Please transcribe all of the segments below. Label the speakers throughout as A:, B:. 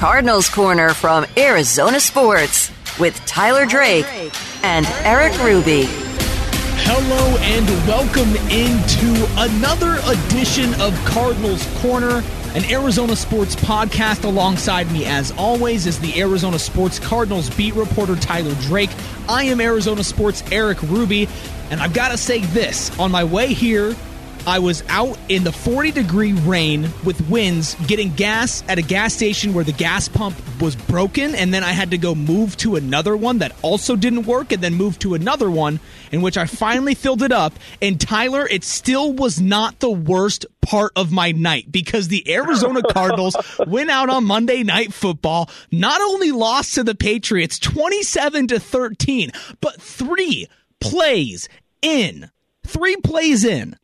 A: Cardinals Corner from Arizona Sports with Tyler Drake and Erik Ruby.
B: Hello and welcome into another edition of Cardinals Corner, an Arizona sports podcast. Alongside me, as always, is the Arizona Sports Cardinals beat reporter Tyler Drake. I am Arizona Sports Erik Ruby, and I've got to say this on my way here I was out in the 40 degree rain with winds getting gas at a gas station where the gas pump was broken. And then I had to go move to another one that also didn't work and then move to another one in which I finally filled it up. And Tyler, it still was not the worst part of my night because the Arizona Cardinals went out on Monday Night Football, not only lost to the Patriots 27 to 13, but three plays in, three plays in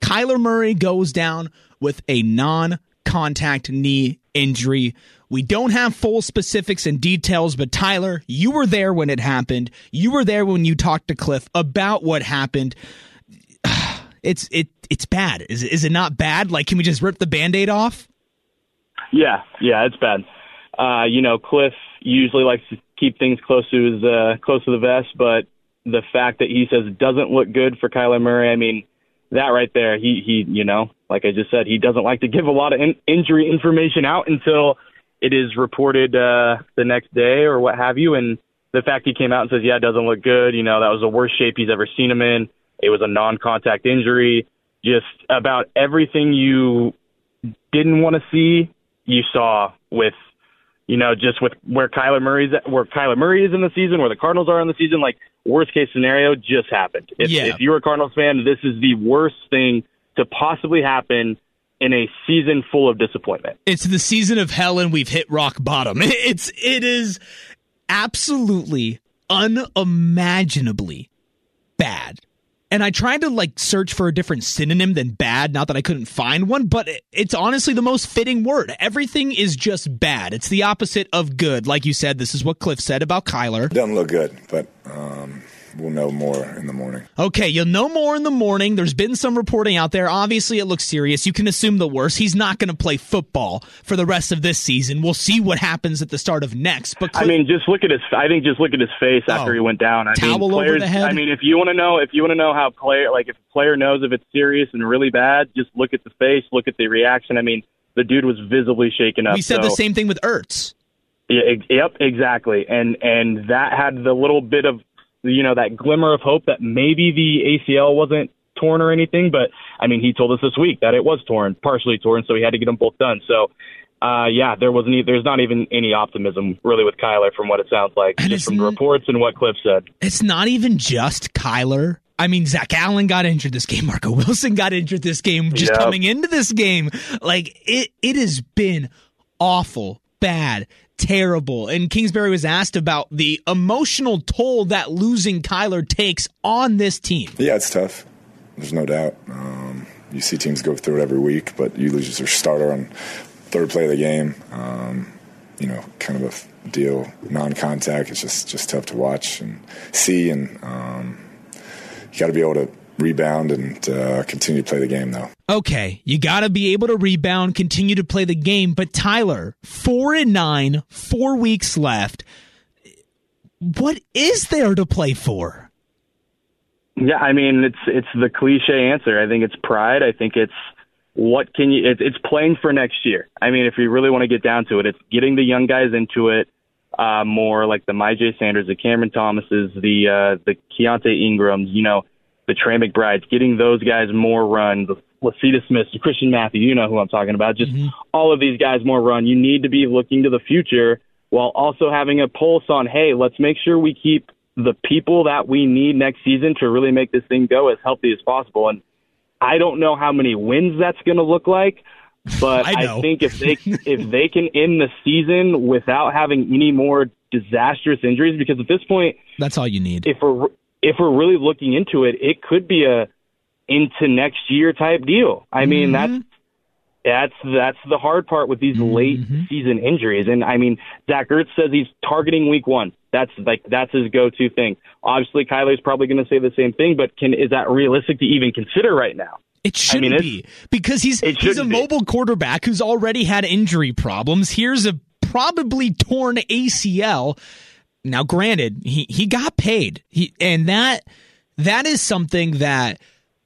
B: Kyler Murray goes down with a non contact knee injury. We don't have full specifics and details, but Tyler, you were there when it happened. You were there when you talked to Cliff about what happened. It's it it's bad. Is is it not bad? Like, can we just rip the band-aid off?
C: Yeah, yeah, it's bad. Uh, you know, Cliff usually likes to keep things close to his uh, close to the vest, but the fact that he says it doesn't look good for Kyler Murray, I mean, that right there, he he, you know, like I just said, he doesn't like to give a lot of in- injury information out until it is reported uh, the next day or what have you. And the fact he came out and says, yeah, it doesn't look good. You know, that was the worst shape he's ever seen him in. It was a non-contact injury. Just about everything you didn't want to see, you saw with you know, just with where Kyler Murray's at, where Kyler Murray is in the season, where the Cardinals are in the season, like worst case scenario just happened. If,
B: yeah.
C: if you're a Cardinals fan, this is the worst thing to possibly happen in a season full of disappointment.
B: It's the season of hell and we've hit rock bottom. It's it is absolutely unimaginably bad and I tried to like search for a different synonym than bad, not that I couldn't find one, but it's honestly the most fitting word. Everything is just bad. It's the opposite of good. Like you said, this is what Cliff said about Kyler.
D: Doesn't look good, but um, we'll know more in the morning.
B: Okay, you'll know more in the morning. There's been some reporting out there. Obviously, it looks serious. You can assume the worst. He's not going to play football for the rest of this season. We'll see what happens at the start of next. But
C: Cliff, I mean, just look at his. I think just look at his face oh. after oh, he went down. I
B: towel
C: mean, players,
B: over the head.
C: I mean, if you want to know, if you want to know how player, like if a player knows if it's serious and really bad, just look at the face, look at the reaction. I mean, the dude was visibly shaken up.
B: We said
C: so.
B: the same thing with Ertz.
C: Yeah, yep, exactly. And and that had the little bit of you know, that glimmer of hope that maybe the ACL wasn't torn or anything. But I mean, he told us this week that it was torn, partially torn, so he had to get them both done. So, uh, yeah, there wasn't. There's not even any optimism really with Kyler from what it sounds like, and just from the reports and what Cliff said.
B: It's not even just Kyler. I mean, Zach Allen got injured this game. Marco Wilson got injured this game. Just yep. coming into this game, like it, it has been awful, bad terrible. And Kingsbury was asked about the emotional toll that losing Kyler takes on this team.
D: Yeah, it's tough. There's no doubt. Um, you see teams go through it every week, but you lose your starter on third play of the game. Um, you know, kind of a deal, non-contact. It's just just tough to watch and see, and um, you got to be able to rebound and uh, continue to play the game, though.
B: Okay, you got to be able to rebound, continue to play the game. But Tyler, four and nine, four weeks left. What is there to play for?
C: Yeah, I mean it's it's the cliche answer. I think it's pride. I think it's what can you? It, it's playing for next year. I mean, if you really want to get down to it, it's getting the young guys into it uh, more, like the Myjai Sanders, the Cameron Thomases, the uh, the Keaontay Ingrams. You know, the Trey McBrides, getting those guys more run, the Lecitus Smith, the Christian Matthew, you know who I'm talking about, just mm-hmm. all of these guys more run. You need to be looking to the future while also having a pulse on, hey, let's make sure we keep the people that we need next season to really make this thing go as healthy as possible. And I don't know how many wins that's going to look like, but I, I think if they if they can end the season without having any more disastrous injuries, because at this point,
B: that's all you need.
C: If we're if we're really looking into it, it could be a into next year type deal. I mean, mm-hmm. that's that's that's the hard part with these mm-hmm. late season injuries. And I mean, Zach Ertz says he's targeting week one. That's like that's his go to thing. Obviously, Kyler's probably going to say the same thing, but can is that realistic to even consider right now?
B: It shouldn't I mean, be because he's he's a mobile be. quarterback who's already had injury problems. Here's a probably torn ACL. Now, granted, he, he got paid. He, and that that is something that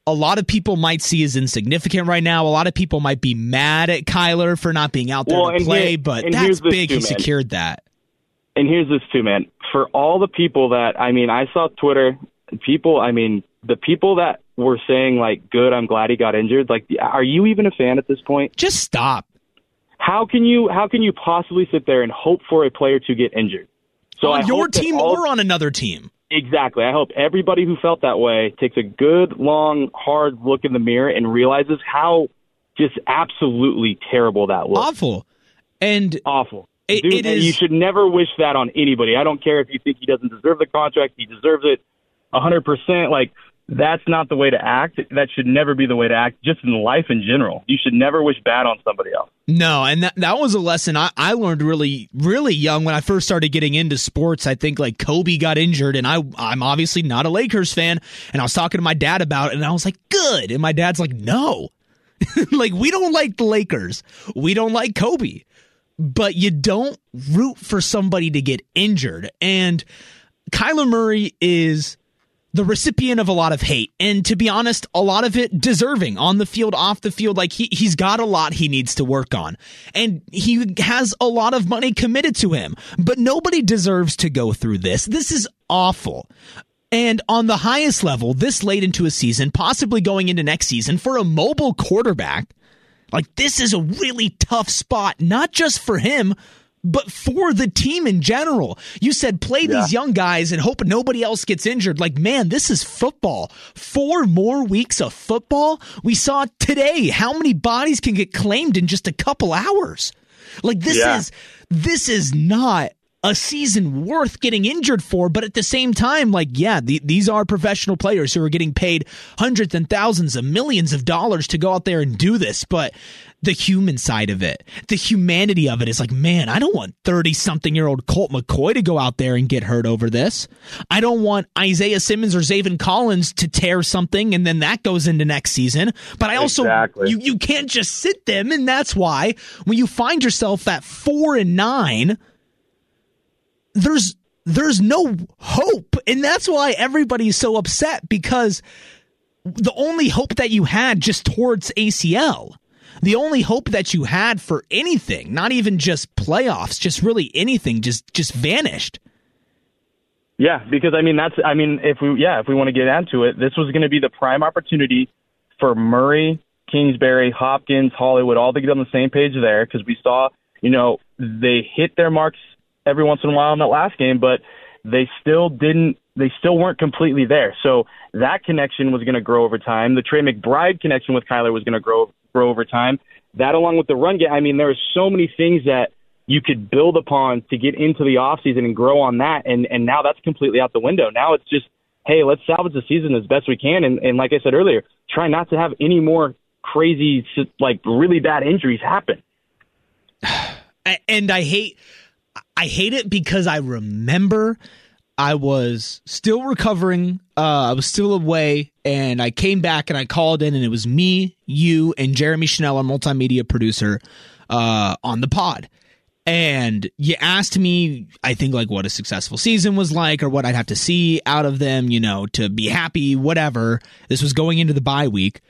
B: a lot of people might see as insignificant right now. A lot of people might be mad at Kyler for not being out there well, to play, here, but that's big. Too, he secured that.
C: And here's this too, man. For all the people that I mean, I saw Twitter people. I mean, the people that were saying like, "Good, I'm glad he got injured." Like, are you even a fan at this point?
B: Just stop.
C: How can you how can you possibly sit there and hope for a player to get injured?
B: So on I your team all, or on another team.
C: Exactly. I hope everybody who felt that way takes a good, long, hard look in the mirror and realizes how just absolutely terrible that was.
B: Awful. And
C: awful. It, Dude, it is, you should never wish that on anybody. I don't care if you think he doesn't deserve the contract; he deserves it, a hundred percent. Like that's not the way to act. That should never be the way to act, just in life in general. You should never wish bad on somebody else.
B: No, and that, that was a lesson I, I learned really, really young when I first started getting into sports. I think like Kobe got injured, and I, I'm obviously not a Lakers fan. And I was talking to my dad about it, and I was like, good. And my dad's like, no. like, we don't like the Lakers. We don't like Kobe. But you don't root for somebody to get injured. And Kyler Murray is the recipient of a lot of hate. And to be honest a lot of it deserving on the field off the field. Like he, he's got a lot he needs to work on. And he has a lot of money committed to him. But nobody deserves to go through this. This is awful. And on the highest level this late into a season possibly going into next season for a mobile quarterback like this is a really tough spot not just for him but for the team in general. You said play yeah. these young guys and hope nobody else gets injured. Like, man, this is football. Four more weeks of football. We saw today how many bodies can get claimed in just a couple hours. Like this yeah. is this is not a season worth getting injured for, but at the same time, like, yeah, the, these are professional players who are getting paid hundreds and thousands of millions of dollars to go out there and do this. But the human side of it, the humanity of it is like, man, I don't want 30 something year old Colt McCoy to go out there and get hurt over this. I don't want Isaiah Simmons or Zaven Collins to tear something and then that goes into next season. But I also, exactly. you, you can't just sit them. And that's why when you find yourself at four and nine, there's there's no hope and that's why everybody's so upset because the only hope that you had just towards ACL the only hope that you had for anything not even just playoffs just really anything just just vanished
C: yeah because i mean that's i mean if we yeah if we want to get into it this was going to be the prime opportunity for murray kingsbury hopkins hollywood all to get on the same page there because we saw you know they hit their marks every once in a while in that last game, but they still didn't they still weren't completely there. So that connection was going to grow over time. The Trey McBride connection with Kyler was going to grow grow over time. That along with the run game, I mean, there are so many things that you could build upon to get into the offseason and grow on that. And and now that's completely out the window. Now it's just, hey, let's salvage the season as best we can. And and like I said earlier, try not to have any more crazy, like really bad injuries happen.
B: And I hate I hate it because I remember I was still recovering. Uh, I was still away, and I came back and I called in, and it was me, you, and Jeremy Chanel, our multimedia producer, uh, on the pod. And you asked me, I think, like what a successful season was like, or what I'd have to see out of them, you know, to be happy, whatever. This was going into the bye week.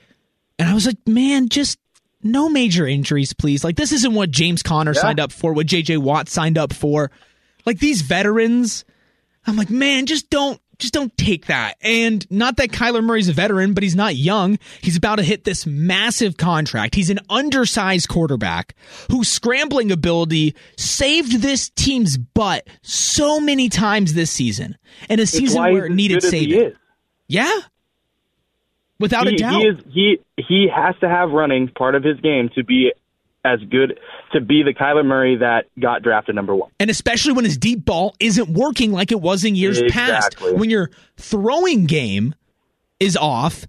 B: And I was like, man, just no major injuries, please. Like this isn't what James Conner yeah. signed up for, what JJ Watt signed up for. Like these veterans, I'm like, man, just don't just don't take that. And not that Kyler Murray's a veteran, but he's not young. He's about to hit this massive contract. He's an undersized quarterback whose scrambling ability saved this team's butt so many times this season. In a season where it needed saving. Yeah without
C: he,
B: a doubt.
C: He is he he has to have running part of his game to be as good to be the Kyler Murray that got drafted number one.
B: And especially when his deep ball isn't working like it was in years exactly. past. When your throwing game is off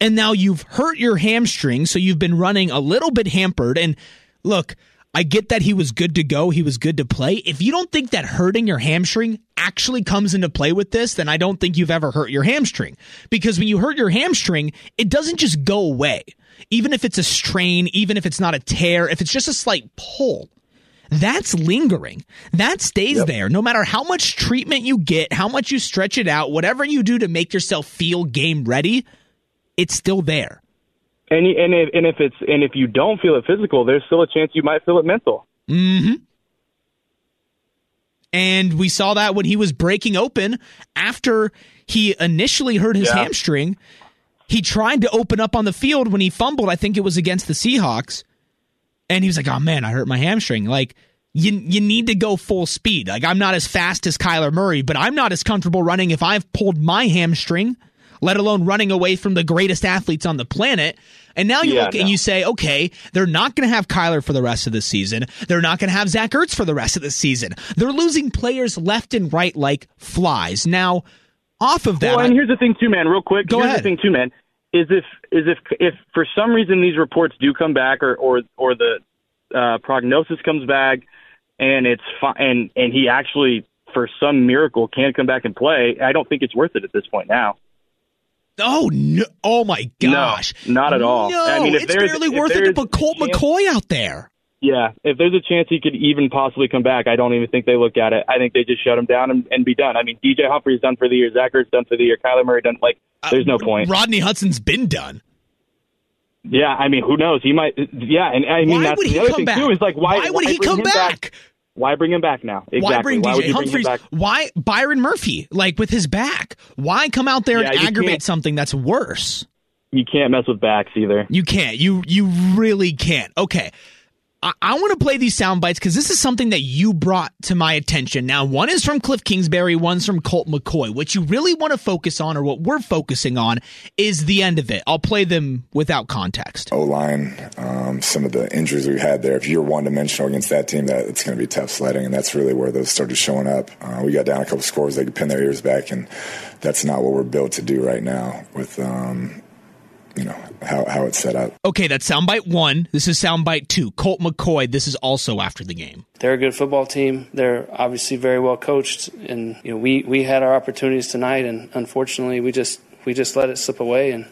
B: and now you've hurt your hamstring, so you've been running a little bit hampered. And look, I get that he was good to go. He was good to play. If you don't think that hurting your hamstring actually comes into play with this, then I don't think you've ever hurt your hamstring. Because when you hurt your hamstring, it doesn't just go away. Even if it's a strain, even if it's not a tear, if it's just a slight pull, that's lingering. That stays yep. there. No matter how much treatment you get, how much you stretch it out, whatever you do to make yourself feel game ready, it's still there.
C: And and if, and if it's and if you don't feel it physical, there's still a chance you might feel it mental.
B: hmm And we saw that when he was breaking open after he initially hurt his yeah. hamstring. He tried to open up on the field when he fumbled. I think it was against the Seahawks and he was like, "Oh man, I hurt my hamstring." Like you you need to go full speed. Like I'm not as fast as Kyler Murray, but I'm not as comfortable running if I've pulled my hamstring, let alone running away from the greatest athletes on the planet. And now you yeah, look no. and you say, okay, they're not going to have Kyler for the rest of the season. They're not going to have Zach Ertz for the rest of the season. They're losing players left and right like flies. Now, off of that,
C: well, and here's the thing too, man. Real quick,
B: go
C: here's
B: ahead.
C: the thing too, man is if is if if for some reason these reports do come back or or or the uh, prognosis comes back and it's fine and and he actually for some miracle can come back and play, I don't think it's worth it at this point now.
B: Oh no! Oh my gosh!
C: No, not at all.
B: No,
C: I
B: mean, it's barely worth it to put Colt chance, McCoy out there.
C: Yeah, if there's a chance he could even possibly come back, I don't even think they look at it. I think they just shut him down and, and be done. I mean, DJ Humphries done for the year, Zach Ertz done for the year, Kyler Murray done. Like, uh, there's no point.
B: Rodney Hudson's been done.
C: Yeah, I mean, who knows? He might. Yeah, and I mean,
B: why
C: that's
B: the
C: other
B: thing
C: back? too. Is like, why,
B: why would
C: why
B: he come back? back?
C: Why bring him back now? Exactly.
B: Why bring
C: why
B: DJ Humphries? Why Byron Murphy? Like with his back? Why come out there
C: yeah,
B: and aggravate something that's worse?
C: You can't mess with backs either.
B: You can't. You you really can't. Okay. I, want to play these sound bites because this is something that you brought to my attention. Now, one is from Cliff Kingsbury, one's from Colt McCoy. What you really want to focus on, or what we're focusing on, is the end of it. I'll play them without context.
D: O line, um, some of the injuries we had there. If you're one dimensional against that team, that it's going to be tough sledding, and that's really where those started showing up. Uh, we got down a couple scores; they could pin their ears back, and that's not what we're built to do right now. With um, you know how, how it's set up.
B: Okay, that's soundbite one. This is soundbite two. Colt McCoy. This is also after the game.
E: They're a good football team. They're obviously very well coached, and you know we we had our opportunities tonight, and unfortunately we just we just let it slip away, and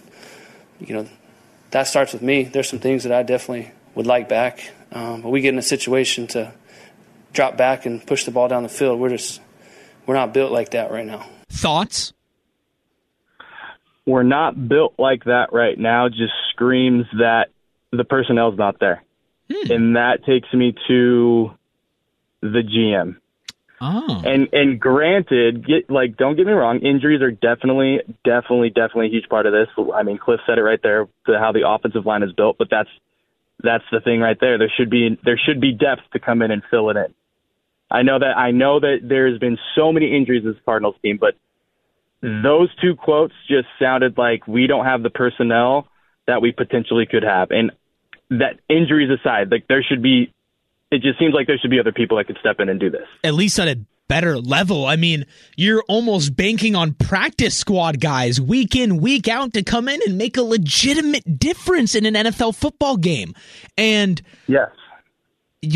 E: you know that starts with me. There's some things that I definitely would like back, um, but we get in a situation to drop back and push the ball down the field. We're just we're not built like that right now.
B: Thoughts?
C: We're not built like that right now just screams that the personnel's not there. Hmm. And that takes me to the GM.
B: Oh.
C: And and granted, get like don't get me wrong, injuries are definitely definitely definitely a huge part of this. I mean, Cliff said it right there to how the offensive line is built, but that's that's the thing right there. There should be there should be depth to come in and fill it in. I know that I know that there's been so many injuries this Cardinals team, but those two quotes just sounded like we don't have the personnel that we potentially could have. And that injuries aside, like there should be, it just seems like there should be other people that could step in and do this.
B: At least on a better level. I mean, you're almost banking on practice squad guys week in, week out to come in and make a legitimate difference in an NFL football game. And
C: yes.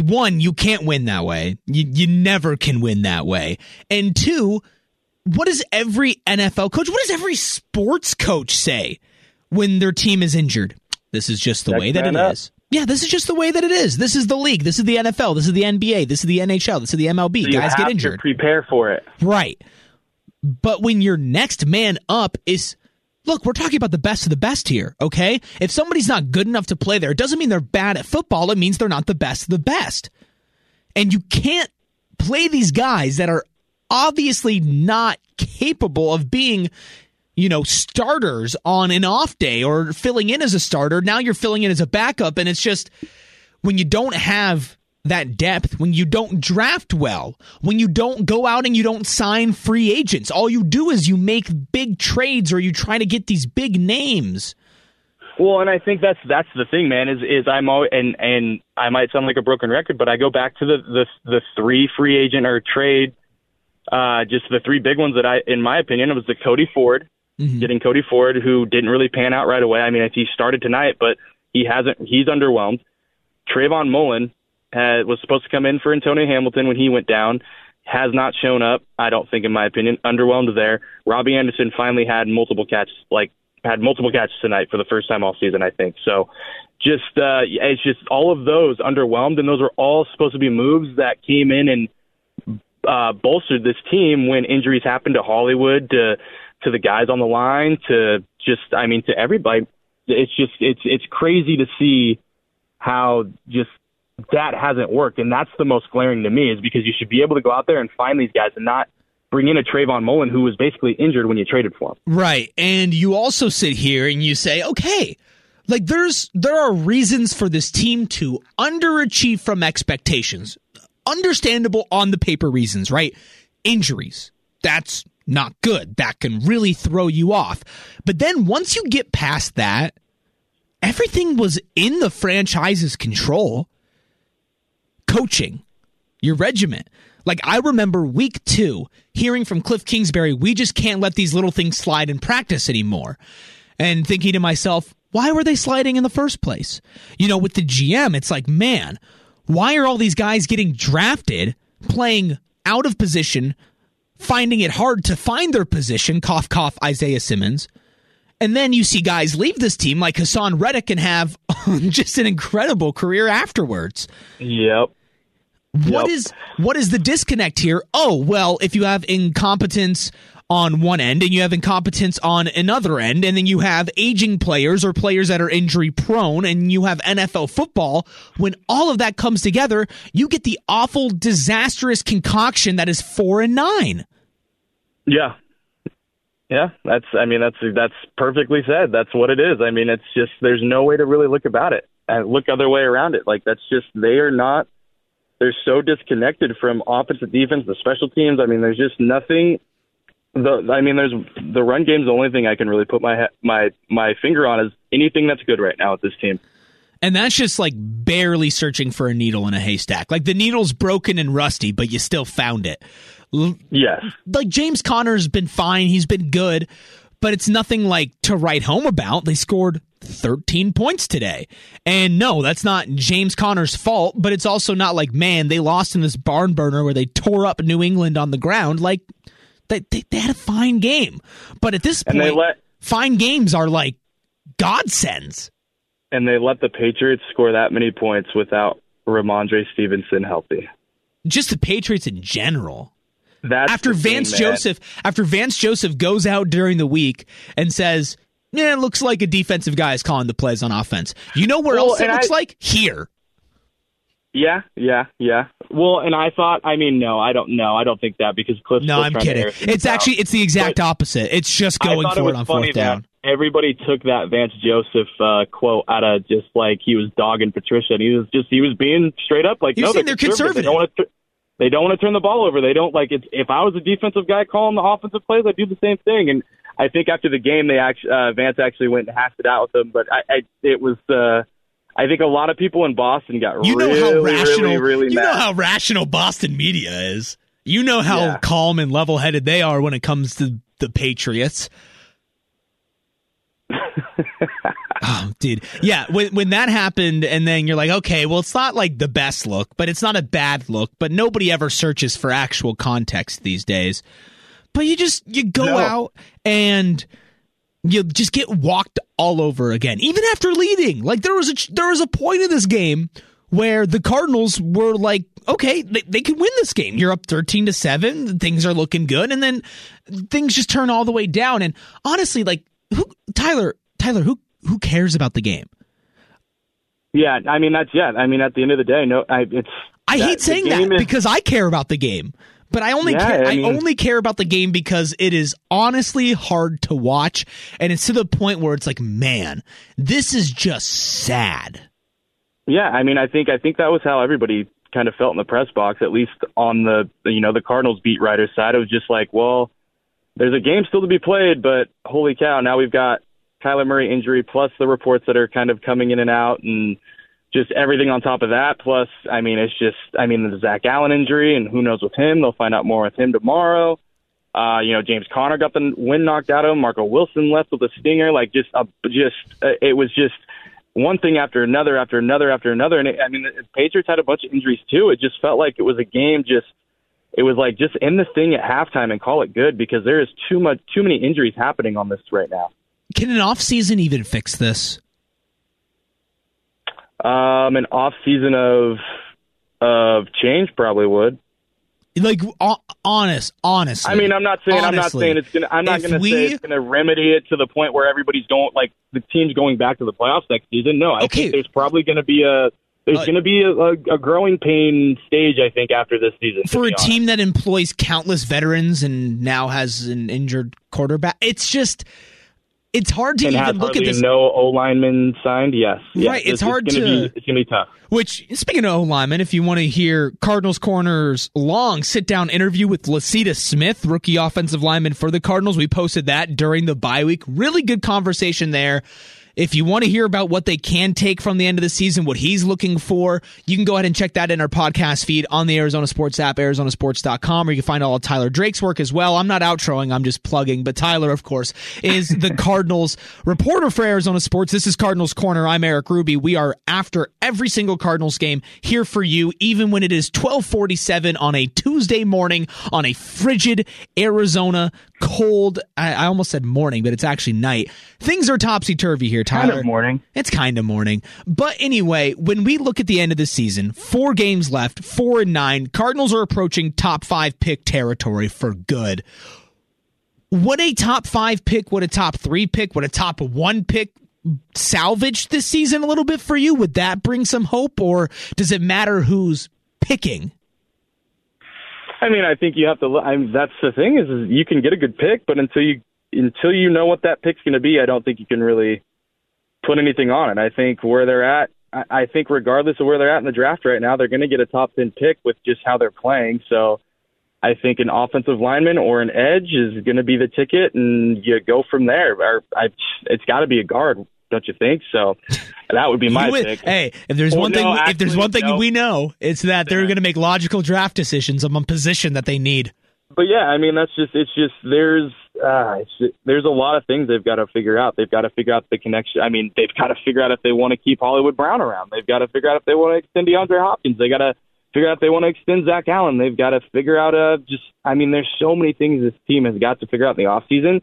B: One, you can't win that way. You, you never can win that way. And two, what does every NFL coach, what does every sports coach say when their team is injured? This is just the Next way that it up. is. Yeah, this is just the way that it is. This is the league. This is the NFL. This is the NBA. This is the NHL. This is the MLB.
C: So
B: Guys get injured.
C: prepare for it.
B: Right. But when your next man up is look, we're talking about the best of the best here, okay? If somebody's not good enough to play there, it doesn't mean they're bad at football. It means they're not the best of the best. And you can't play these guys that are obviously not capable of being you know, starters on an off day or filling in as a starter. Now you're filling in as a backup. And it's just when you don't have that depth, when you don't draft well, when you don't go out and you don't sign free agents, all you do is you make big trades or you try to get these big names.
C: Well, and I think that's that's the thing, man. Is is I'm always, and and I might sound like a broken record, but I go back to the the the three free agent or trade uh, just the three big ones that I, in my opinion, it was the Cody Ford, mm-hmm. getting Cody Ford, who didn't really pan out right away. I mean, he started tonight, but he hasn't. He's underwhelmed. Trayvon Mullen had, was supposed to come in for Antonio Hamilton when he went down. Has not shown up. I don't think, in my opinion, underwhelmed there. Robbie Anderson finally had multiple catches. Like had multiple catches tonight for the first time all season, I think. So just uh, it's just all of those underwhelmed, and those were all supposed to be moves that came in and uh, bolstered this team when injuries happened to Hollywood, to to the guys on the line, to just I mean to everybody. It's just it's it's crazy to see how just that hasn't worked, and that's the most glaring to me is because you should be able to go out there and find these guys and not bring in a Trayvon Mullen who was basically injured when you traded for him.
B: Right. And you also sit here and you say, okay, like there's there are reasons for this team to underachieve from expectations. Understandable on the paper reasons, right? Injuries. That's not good. That can really throw you off. But then once you get past that, everything was in the franchise's control. Coaching, your regiment, like I remember week two hearing from Cliff Kingsbury, we just can't let these little things slide in practice anymore. And thinking to myself, why were they sliding in the first place? You know, with the GM, it's like, man, why are all these guys getting drafted, playing out of position, finding it hard to find their position? Cough, cough, Isaiah Simmons. And then you see guys leave this team like Haason Reddick and have just an incredible career afterwards.
C: Yep.
B: What yep. is what is the disconnect here? Oh, well, if you have incompetence on one end and you have incompetence on another end and then you have aging players or players that are injury prone and you have NFL football, when all of that comes together, you get the awful disastrous concoction that is 4 and 9.
C: Yeah. Yeah, that's I mean that's that's perfectly said. That's what it is. I mean, it's just there's no way to really look about it and look other way around it. Like that's just they are not they're so disconnected from offensive defense, the special teams. I mean, there's just nothing. The I mean, there's the run game's the only thing I can really put my my my finger on is anything that's good right now with this team.
B: And that's just like barely searching for a needle in a haystack. Like the needle's broken and rusty, but you still found it.
C: Yes.
B: Like James Conner's been fine. He's been good, but it's nothing like to write home about. They scored 13 points today. And no, that's not James Conner's fault, but it's also not like, man, they lost in this barn burner where they tore up New England on the ground. Like, they, they, they had a fine game. But at this point, let, fine games are like godsends.
C: And they let the Patriots score that many points without Rhamondre Stevenson healthy.
B: Just the Patriots in general.
C: That's
B: after Vance
C: thing,
B: Joseph after Vance Joseph goes out during the week and says, yeah, it looks like a defensive guy is calling the plays on offense. You know where well, else it looks I, like? Here.
C: Yeah, yeah, yeah. Well, and I thought, I mean, no, I don't know. I don't think that because Cliff's
B: No, I'm kidding. It's actually it's the exact but opposite. It's just going for it, it on fourth down.
C: Everybody took that Vance Joseph uh, quote out of just like he was dogging Patricia, and he was just he was being straight up like,
B: He
C: no,
B: they're, they're conservative.
C: conservative. They don't want to. They don't want to turn the ball over. They don't like it. If I was a defensive guy calling the offensive plays, I'd do the same thing. And I think after the game, they actually uh, Vance actually went and hashed it out with them. But I, I it was. Uh, I think a lot of people in Boston got
B: you know
C: really,
B: how rational,
C: really, really
B: you
C: mad.
B: know how rational Boston media is. You know how
C: yeah.
B: calm and level headed they are when it comes to the Patriots. oh, dude. Yeah, when when that happened, and then you're like, okay, well, it's not like the best look, but it's not a bad look. But nobody ever searches for actual context these days. But you just you go no. out and you just get walked all over again, even after leading. Like there was a there was a point in this game where the Cardinals were like, okay, they, they can win this game. You're up 13 to 7. Things are looking good. And then things just turn all the way down. And honestly, like, who, Tyler, Tyler, who who cares about the game?
C: Yeah, I mean that's yeah. I mean at the end of the day, no, I, it's.
B: I
C: that,
B: hate saying that is, because I care about the game, but I only
C: yeah,
B: care.
C: I, mean,
B: I only care about the game because it is honestly hard to watch, and it's to the point where it's like, man, this is just sad.
C: Yeah, I mean, I think I think that was how everybody kind of felt in the press box, at least on the you know the Cardinals beat writer side. It was just like, well, there's a game still to be played, but holy cow, now we've got Kyler Murray injury, plus the reports that are kind of coming in and out, and just everything on top of that. Plus, I mean, it's just, I mean, the Zach Allen injury, and who knows with him? They'll find out more with him tomorrow. Uh, you know, James Conner got the wind knocked out of him. Marco Wilson left with a stinger. Like, just, uh, just, uh, it was just one thing after another, after another, after another. And it, I mean, the Patriots had a bunch of injuries too. It just felt like it was a game just. It was like just end the thing at halftime and call it good because there is too much, too many injuries happening on this right now.
B: Can an off season even fix this?
C: Um, an off season of of change probably would.
B: Like honest, honestly.
C: I mean, I'm not saying honestly, I'm not saying it's gonna. I'm not gonna we, say it's gonna remedy it to the point where everybody's going like the team's going back to the playoffs next season. No, I okay. think there's probably gonna be a there's uh, going to be a, a, a, growing pain stage, I think, after this season.
B: For a team that employs countless veterans and now has an injured quarterback, it's just it's hard to
C: and
B: even look at this.
C: No O lineman signed. Yes, yes.
B: right. It's hard to.
C: Be, it's gonna be tough.
B: Which, speaking of O lineman, if you want to hear Cardinals corners long sit down interview with Lecitus Smith, rookie offensive lineman for the Cardinals, we posted that during the bye week. Really good conversation there. If you want to hear about what they can take from the end of the season, what he's looking for, you can go ahead and check that in our podcast feed on the Arizona Sports app, arizonasports.com, or you can find all of Tyler Drake's work as well. I'm not outroing, I'm just plugging. But Tyler, of course, is the Cardinals reporter for Arizona Sports. This is Cardinals Corner. I'm Erik Ruby. We are after every single Cardinals game here for you, even when it is 1247 on a Tuesday morning on a frigid Arizona cold. I, I, almost said morning, but it's actually night. Things are topsy turvy here, Tyler.
C: Kind of morning.
B: It's kind of morning. But anyway, when we look at the end of the season, four games left, four and nine. Cardinals are approaching top five pick territory for good. Would a top five pick, would a top three pick, would a top one pick salvage this season a little bit for you? Would that bring some hope, or does it matter who's picking?
C: I mean, I think you have to. I mean, that's the thing is, is you can get a good pick, but until you until you know what that pick's going to be, I don't think you can really put anything on it. I think where they're at, I, I think regardless of where they're at in the draft right now, they're going to get a top ten pick with just how they're playing. So, I think an offensive lineman or an edge is going to be the ticket, and you go from there. Or I, it's got to be a guard don't you think? So that would be my would, pick.
B: Hey, if there's one thing, actually, if there's one thing no. we know, it's that they're going to make logical draft decisions on a position that they need.
C: But yeah, I mean that's just it's just there's uh, it's, there's a lot of things they've got to figure out. They've got to figure out the connection. I mean, they've got to figure out if they want to keep Hollywood Brown around. They've got to figure out if they want to extend DeAndre Hopkins. They got to figure out if they want to extend Zach Allen. They've got to figure out uh just I mean, there's so many things this team has got to figure out in the off season.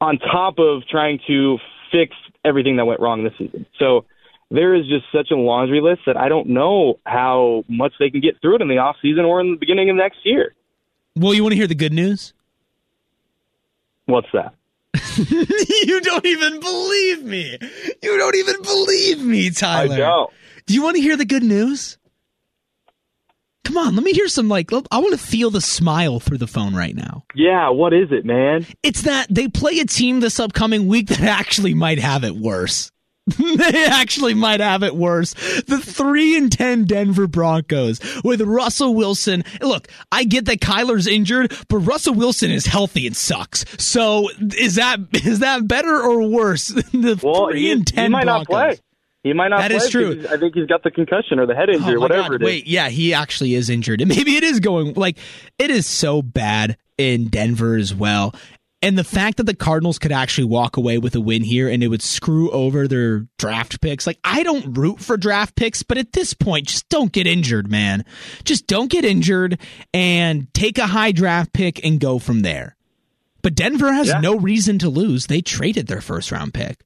C: On top of trying to fix everything that went wrong this season. So there is just such a laundry list that I don't know how much they can get through it in the off season or in the beginning of next year.
B: Well, you want to hear the good news?
C: What's that?
B: you don't even believe me. You don't even believe me, Tyler.
C: I don't.
B: Do you want to hear the good news? Come on, let me hear some like I want to feel the smile through the phone right now.
C: Yeah, what is it, man?
B: It's that they play a team this upcoming week that actually might have it worse. they actually might have it worse. The 3 and 10 Denver Broncos with Russell Wilson. Look, I get that Kyler's injured, but Russell Wilson is healthy and sucks. So is that is that better or worse than the
C: well,
B: 3 and 10
C: he might
B: Broncos?
C: Not play. He might not.
B: That is true.
C: I think he's got the concussion or the head oh injury,
B: oh
C: whatever
B: God. Wait, yeah, he actually is injured, and maybe it is going like it is so bad in Denver as well. And the fact that the Cardinals could actually walk away with a win here and it would screw over their draft picks. Like, I don't root for draft picks, but at this point, just don't get injured, man. Just don't get injured and take a high draft pick and go from there. But Denver has yeah. no reason to lose. They traded their first round pick.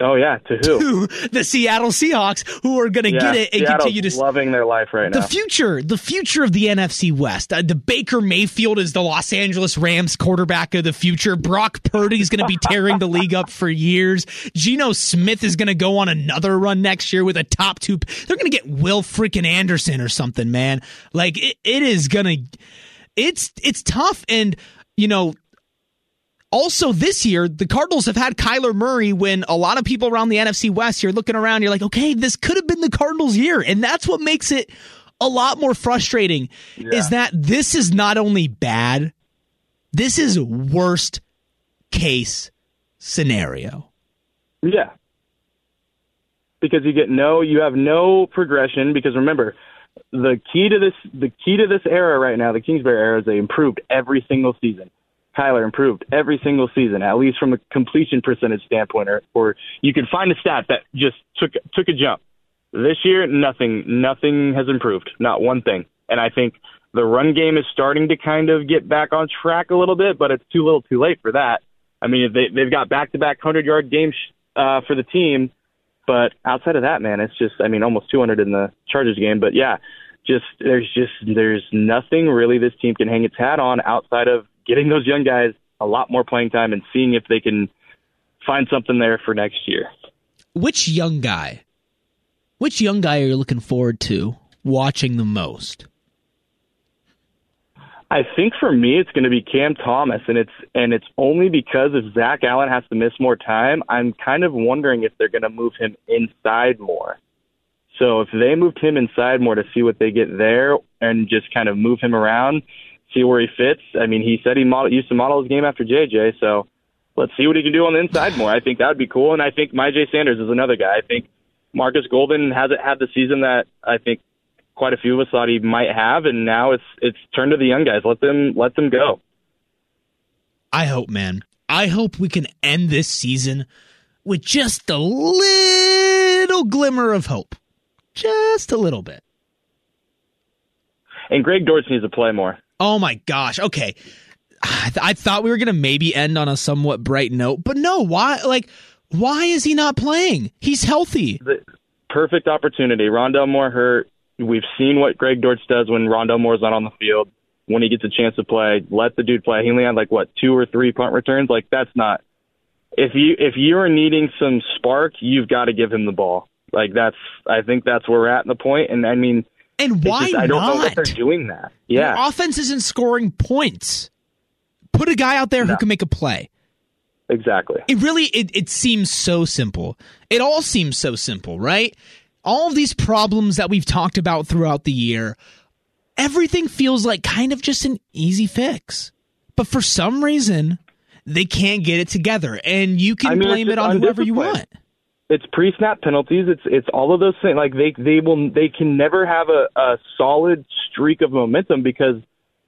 C: Oh yeah, to
B: who? To the Seattle Seahawks, who are going to yeah, get it and
C: Seattle's
B: continue to
C: loving their life right now.
B: The future, the future of the NFC West. Uh, the Baker Mayfield is the Los Angeles Rams quarterback of the future. Brock Purdy is going to be tearing the league up for years. Geno Smith is going to go on another run next year with a top two. They're going to get Will freaking Anderson or something, man. Like it, it is going to. It's it's tough and you know also, this year, the Cardinals have had Kyler Murray when a lot of people around the NFC West, you're looking around, you're like, okay, this could have been the Cardinals' year. And that's what makes it a lot more frustrating yeah. is that this is not only bad, this is worst case scenario.
C: Yeah. Because you get no, you have no progression. Because remember, the key to this, the key to this era right now, the Kingsbury era, is they improved every single season. Kyler improved every single season, at least from a completion percentage standpoint, or, or you could find a stat that just took took a jump. This year, nothing nothing has improved, not one thing. And I think the run game is starting to kind of get back on track a little bit, but it's too little, too late for that. I mean, they they've got back to back hundred yard games uh, for the team, but outside of that, man, it's just I mean almost 200 in the Chargers game. But yeah, just there's just there's nothing really this team can hang its hat on outside of getting those young guys a lot more playing time and seeing if they can find something there for next year.
B: Which young guy? Which young guy are you looking forward to watching the most?
C: I think for me it's going to be Cam Thomas, and it's and it's only because if Zach Allen has to miss more time, I'm kind of wondering if they're going to move him inside more. So if they moved him inside more to see what they get there and just kind of move him around, see where he fits. I mean, he said he model, used to model his game after JJ, so let's see what he can do on the inside more. I think that would be cool, and I think Myjai Sanders is another guy. I think Marcus Golden hasn't had the season that I think quite a few of us thought he might have, and now it's it's turned to the young guys. Let them let them go.
B: I hope, man. I hope we can end this season with just a little glimmer of hope, just a little bit.
C: And Greg Dortch needs to play more.
B: Oh my gosh. Okay. I, th- I thought we were going to maybe end on a somewhat bright note, but no, why like why is he not playing? He's healthy.
C: The perfect opportunity. Rondale Moore hurt. We've seen what Greg Dortch does when Rondale Moore's not on the field. When he gets a chance to play, let the dude play. He only had like what two or three punt returns. Like that's not. If you if you're needing some spark, you've got to give him the ball. Like that's. I think that's where we're at in the point. And I mean,
B: and why
C: just,
B: I
C: don't
B: not?
C: know what they're doing that. Yeah,
B: Your offense isn't scoring points. Put a guy out there
C: No.
B: who can make a play.
C: exactly.
B: It really it, it seems so simple. It all seems so simple, right? All of these problems that we've talked about throughout the year, everything feels like kind of just an easy fix. But for some reason, they can't get it together. And you can
C: I mean,
B: blame it on whoever you want.
C: It's pre-snap penalties. It's it's all of those things. Like they they will they can never have a, a solid streak of momentum because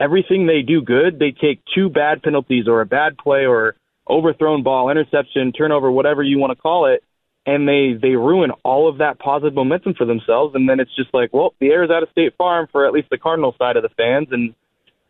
C: everything they do good, they take two bad penalties or a bad play or overthrown ball, interception, turnover, whatever you want to call it, and they they ruin all of that positive momentum for themselves. And then it's just like, well, the air is out of State Farm for at least the Cardinal side of the fans, and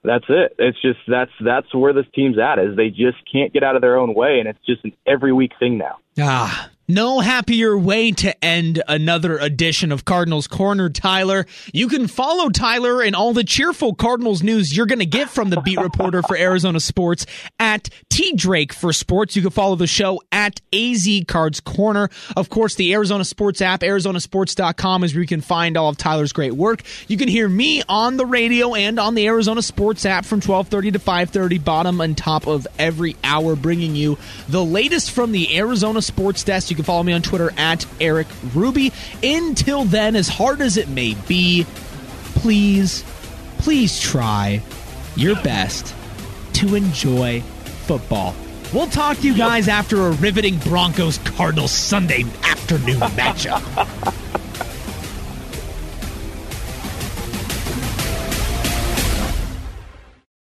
C: that's it. It's just that's that's where this team's at is they just can't get out of their own way, and it's just an every week thing now.
B: Ah, no happier way to end another edition of Cardinals Corner, Tyler. You can follow Tyler and all the cheerful Cardinals news you're going to get from the beat reporter for Arizona Sports at T Drake for Sports. You can follow the show at AZ Cards Corner. Of course, the Arizona Sports app, arizonasports.com is where you can find all of Tyler's great work. You can hear me on the radio and on the Arizona Sports app from 1230 to 530, bottom and top of every hour, bringing you the latest from the Arizona Sports Desk. You can follow me on Twitter at Erik Ruby. Until then, as hard as it may be, please, please try your best to enjoy football. We'll talk to you guys after a riveting Broncos Cardinals Sunday afternoon matchup.